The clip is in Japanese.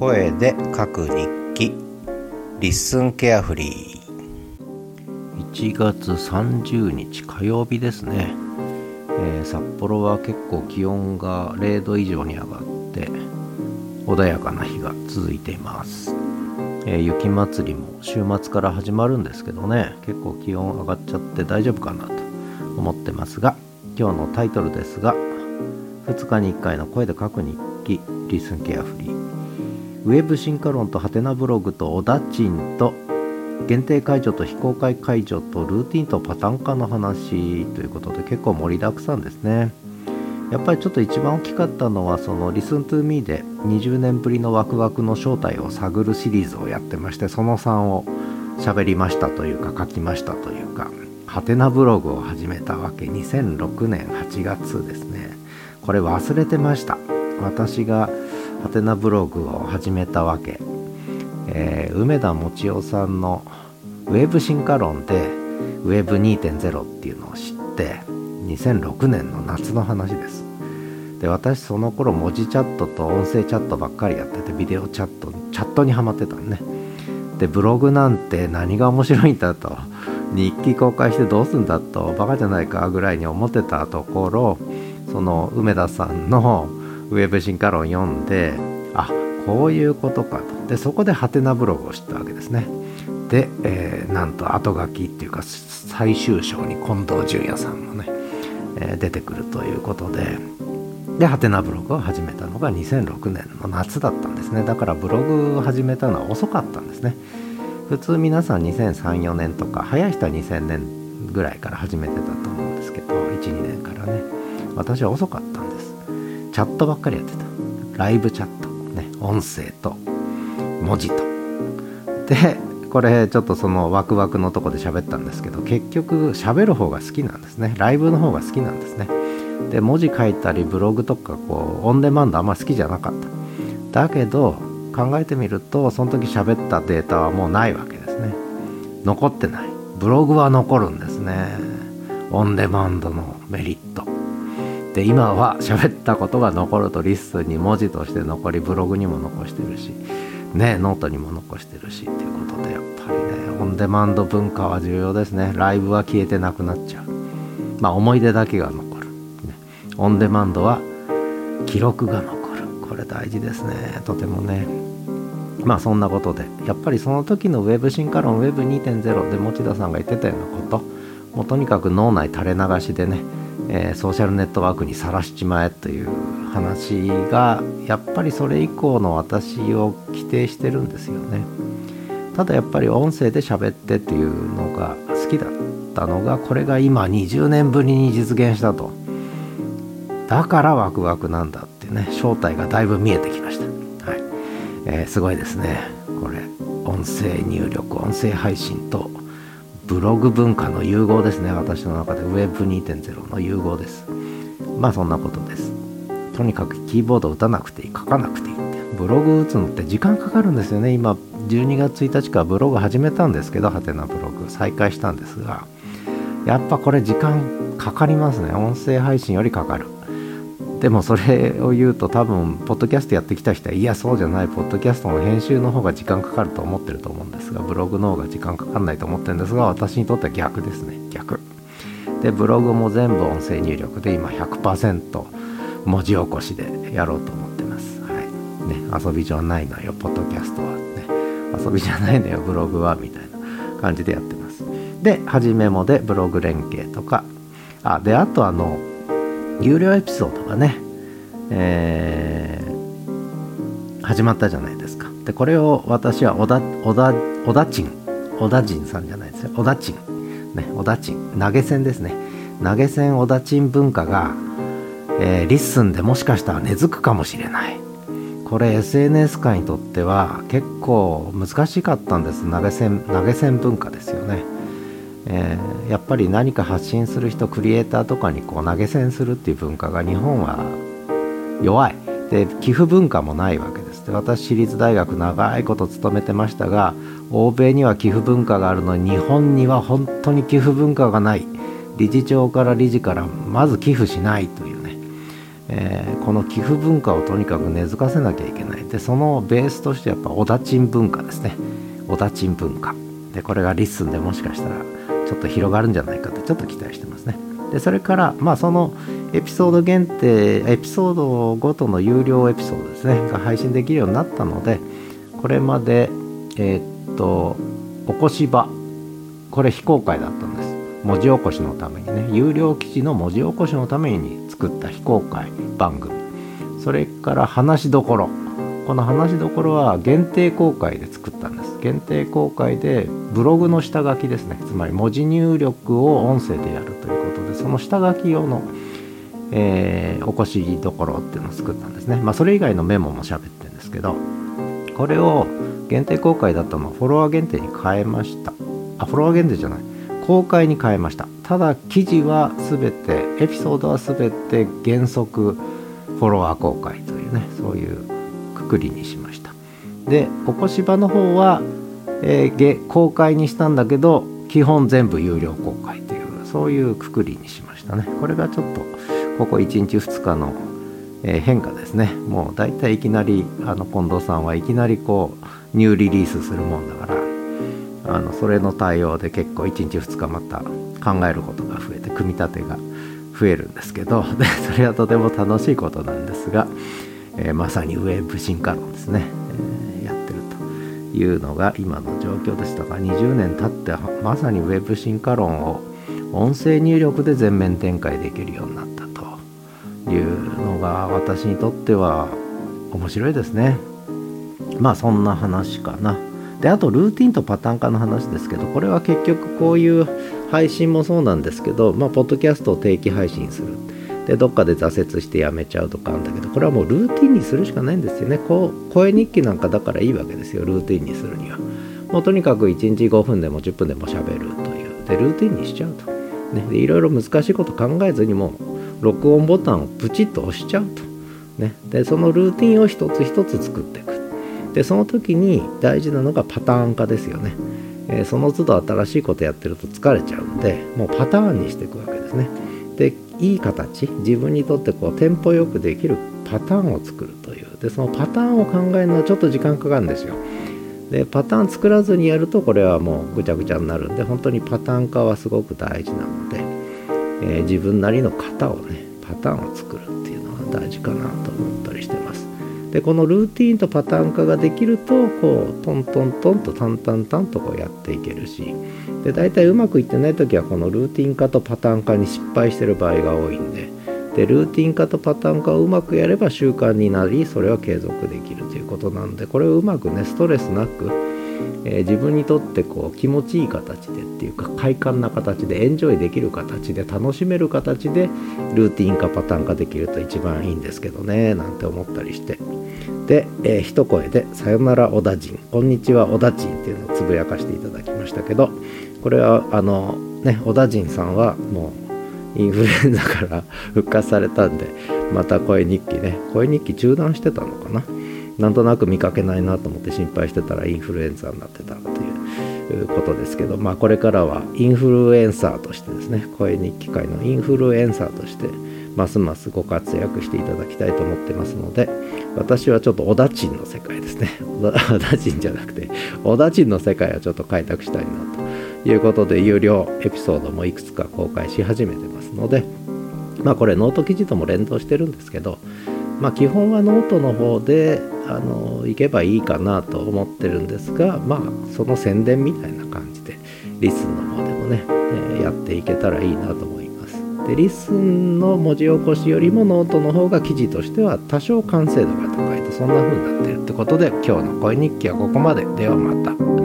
声で書く日記。リッスンケアフリー。1月30日火曜日ですね、えー、札幌は結構気温が0度以上に上がって穏やかな日が続いています、えー、雪まつりも週末から始まるんですけどね。結構気温上がっちゃって大丈夫かなと思ってますが今日のタイトルですが2日に1回の声で書く日記リスンケアフリー。ウェブ進化論とハテナブログとオダチンと限定解除と非公開解除とルーティンとパターン化の話ということで結構盛りだくさんですね。やっぱりちょっと一番大きかったのはその Listen to Me で20年ぶりのワクワクの正体を探るシリーズをやってましてその3を喋りましたというか書きましたというかハテナブログを始めたわけ。2006年8月ですね。これ忘れてました。私がハテナブログを始めたわけ、えー、梅田もちおさんのウェブ進化論でウェブ2.0っていうのを知って2006年の夏の話です。で私その頃文字チャットと音声チャットばっかりやっててビデオチャットチャットにはまってたのね。でブログなんて何が面白いんだと日記公開してどうすんだとバカじゃないかぐらいに思ってたところその梅田さんのウェブ進化論読んであこういうことかと。でそこでハテナブログを知ったわけですね。で、えー、なんと後書きっていうか最終章に近藤淳也さんもね、えー、出てくるということで。でハテナブログを始めたのが2006年の夏だったんですね。だからブログを始めたのは遅かったんですね。普通皆さん2003,4年とか早い人は2000年ぐらいから始めてたと思うんですけど12年からね。私は遅かったんです。チャットばっかりやってた。ライブチャット。ね。音声と。文字と。でこれちょっとそのワクワクのとこで喋ったんですけど結局喋る方が好きなんですね。ライブの方が好きなんですね。で文字書いたりブログとかこうオンデマンドあんま好きじゃなかった。だけど考えてみるとその時喋ったデータはもうないわけですね。残ってない。ブログは残るんですね。オンデマンドのメリット。で今は喋ったことが残ると LISTEN に文字として残りブログにも残してるしねノートにも残してるしっていうことでやっぱりねオンデマンド文化は重要ですね。ライブは消えてなくなっちゃう。まあ思い出だけが残る、ね、オンデマンドは記録が残る。これ大事ですね。とてもね。まあそんなことでやっぱりその時のウェブ進化論 Web2.0 で持田さんが言ってたようなこともうとにかく脳内垂れ流しでねえー、ソーシャルネットワークにさらしちまえという話がやっぱりそれ以降の私を規定してるんですよね。ただやっぱり音声で喋ってっていうのが好きだったのがこれが今20年ぶりに実現したと。だからワクワクなんだってね正体がだいぶ見えてきました、はい。えー、すごいですね。これ音声入力音声配信とブログ文化の融合ですね。私の中で Web2.0 の融合です。まあそんなことです。とにかくキーボード打たなくていい書かなくていいって。ブログ打つのって時間かかるんですよね。今12月1日からブログ始めたんですけどハテナブログ再開したんですがやっぱこれ時間かかりますね。音声配信よりかかる。でもそれを言うと多分ポッドキャストやってきた人はいやそうじゃないポッドキャストの編集の方が時間かかると思ってると思うんですがブログの方が時間かかんないと思ってるんですが私にとっては逆ですね。逆。でブログも全部音声入力で今100%文字起こしでやろうと思ってます。はい。ね遊びじゃないのよポッドキャストは。ね。遊びじゃないのよブログはみたいな感じでやってます。で初めもでブログ連携とか。あであとあの有料エピソードがね、えー、始まったじゃないですか。で、これを私は小田、小田、小田賃、小田人さんじゃないですよ。小田賃。ね、小田賃。投げ銭ですね。投げ銭小田賃文化が、えー、 LISTEN でもしかしたら根付くかもしれない。これ SNS 界にとっては結構難しかったんです。投げ銭、投げ銭文化ですよね。えー、やっぱり何か発信する人クリエイターとかにこう投げ銭するっていう文化が日本は弱い。で寄付文化もないわけです。で私私立大学長いこと勤めてましたが欧米には寄付文化があるのに日本には本当に寄付文化がない。理事長から理事からまず寄付しないというね、えー、この寄付文化をとにかく根付かせなきゃいけない。でそのベースとしてやっぱお駄賃文化ですね。お駄賃文化。でこれが LISTEN でもしかしたらちょっと広がるんじゃないかってちょっと期待してますね。でそれからまあそのエピソード限定エピソードごとの有料エピソードですねが配信できるようになったのでこれまでえー、っとおこし場これ非公開だったんです。文字起こしのためにね有料記事の文字起こしのために作った非公開番組。それから話しどころ。この話しどころは限定公開で作ったんです。限定公開でブログの下書きですね。つまり文字入力を音声でやるということでその下書き用の、えー、おこしどころっていうのを作ったんですね。まあそれ以外のメモも喋ってるんですけどこれを限定公開だったのをフォロワー限定に変えました。あフォロワー限定じゃない。公開に変えました。ただ記事は全てエピソードは全て原則フォロワー公開というねそういうくくりにしました。でおこし場の方は、えー、公開にしたんだけど基本全部有料公開というそういうくくりにしましたね。これがちょっとここ1日2日の、えー、変化ですね。もうだいたいいきなりあの近藤さんはいきなりこうニューリリースするもんだからあのそれの対応で結構1日2日また考えることが増えて組み立てが増えるんですけど でそれはとても楽しいことなんですが、えー、まさにウェブ進化論ですね、えー、やっいうのが今の状況ですだか20年経ってまさにウェブ進化論を音声入力で全面展開できるようになったというのが私にとっては面白いですねまあそんな話かな。であとルーティンとパターン化の話ですけどこれは結局こういう配信もそうなんですけどまあポッドキャストを定期配信するでどっかで挫折してやめちゃうとかあるんだけどこれはもうルーティンにするしかないんですよね。こう声日記なんかだからいいわけですよ。ルーティンにするには。もうとにかく1日5分でも10分でも喋るという。でルーティンにしちゃうと、ね、でいろいろ難しいこと考えずにもう録音ボタンをプチッと押しちゃうと、ね、でそのルーティンを一つ一つ作っていく。でその時に大事なのがパターン化ですよね、え、その都度新しいことやってると疲れちゃうんでもうパターンにしていくわけですね。でいい形自分にとってこうテンポよくできるパターンを作るという。でそのパターンを考えるのはちょっと時間かかるんですよ。でパターン作らずにやるとこれはもうぐちゃぐちゃになるんで本当にパターン化はすごく大事なので、えー、自分なりの型をねパターンを作るっていうのが大事かなと思ったりしてます。でこのルーティンとパターン化ができるとこうトントントンとタンタンタンとこうやっていけるしで大体うまくいってない時はこのルーティン化とパターン化に失敗してる場合が多いんででルーティン化とパターン化をうまくやれば習慣になりそれは継続できるということなんでこれをうまくねストレスなく、えー、自分にとってこう気持ちいい形でっていうか快感な形でエンジョイできる形で楽しめる形でルーティン化パターン化できると一番いいんですけどねなんて思ったりして。で、えー、一声で「さよなら小田人」「こんにちは小田人」っていうのをつぶやかしていただきましたけどこれはあのね小田人さんはもうインフルエンザから復活されたんでまた声日記ね。声日記中断してたのかな。なんとなく見かけないなと思って心配してたらインフルエンザになってたということですけどまあこれからはインフルエンサーとしてですね声日記界のインフルエンサーとしてますますご活躍していただきたいと思ってますので私はちょっと小田賃の世界ですね。小田賃じゃなくて小田賃の世界をちょっと開拓したいなということで有料エピソードもいくつか公開し始めてますのでまあこれノート記事とも連動してるんですけどまあ基本はノートの方であの行けばいいかなと思ってるんですがまあその宣伝みたいな感じで LISTEN の方でもね、えー、やっていけたらいいなと思いますで LISTEN の文字起こしよりもノートの方が記事としては多少完成度が高いとそんな風になってるってことで今日の声日記はここまでではまた。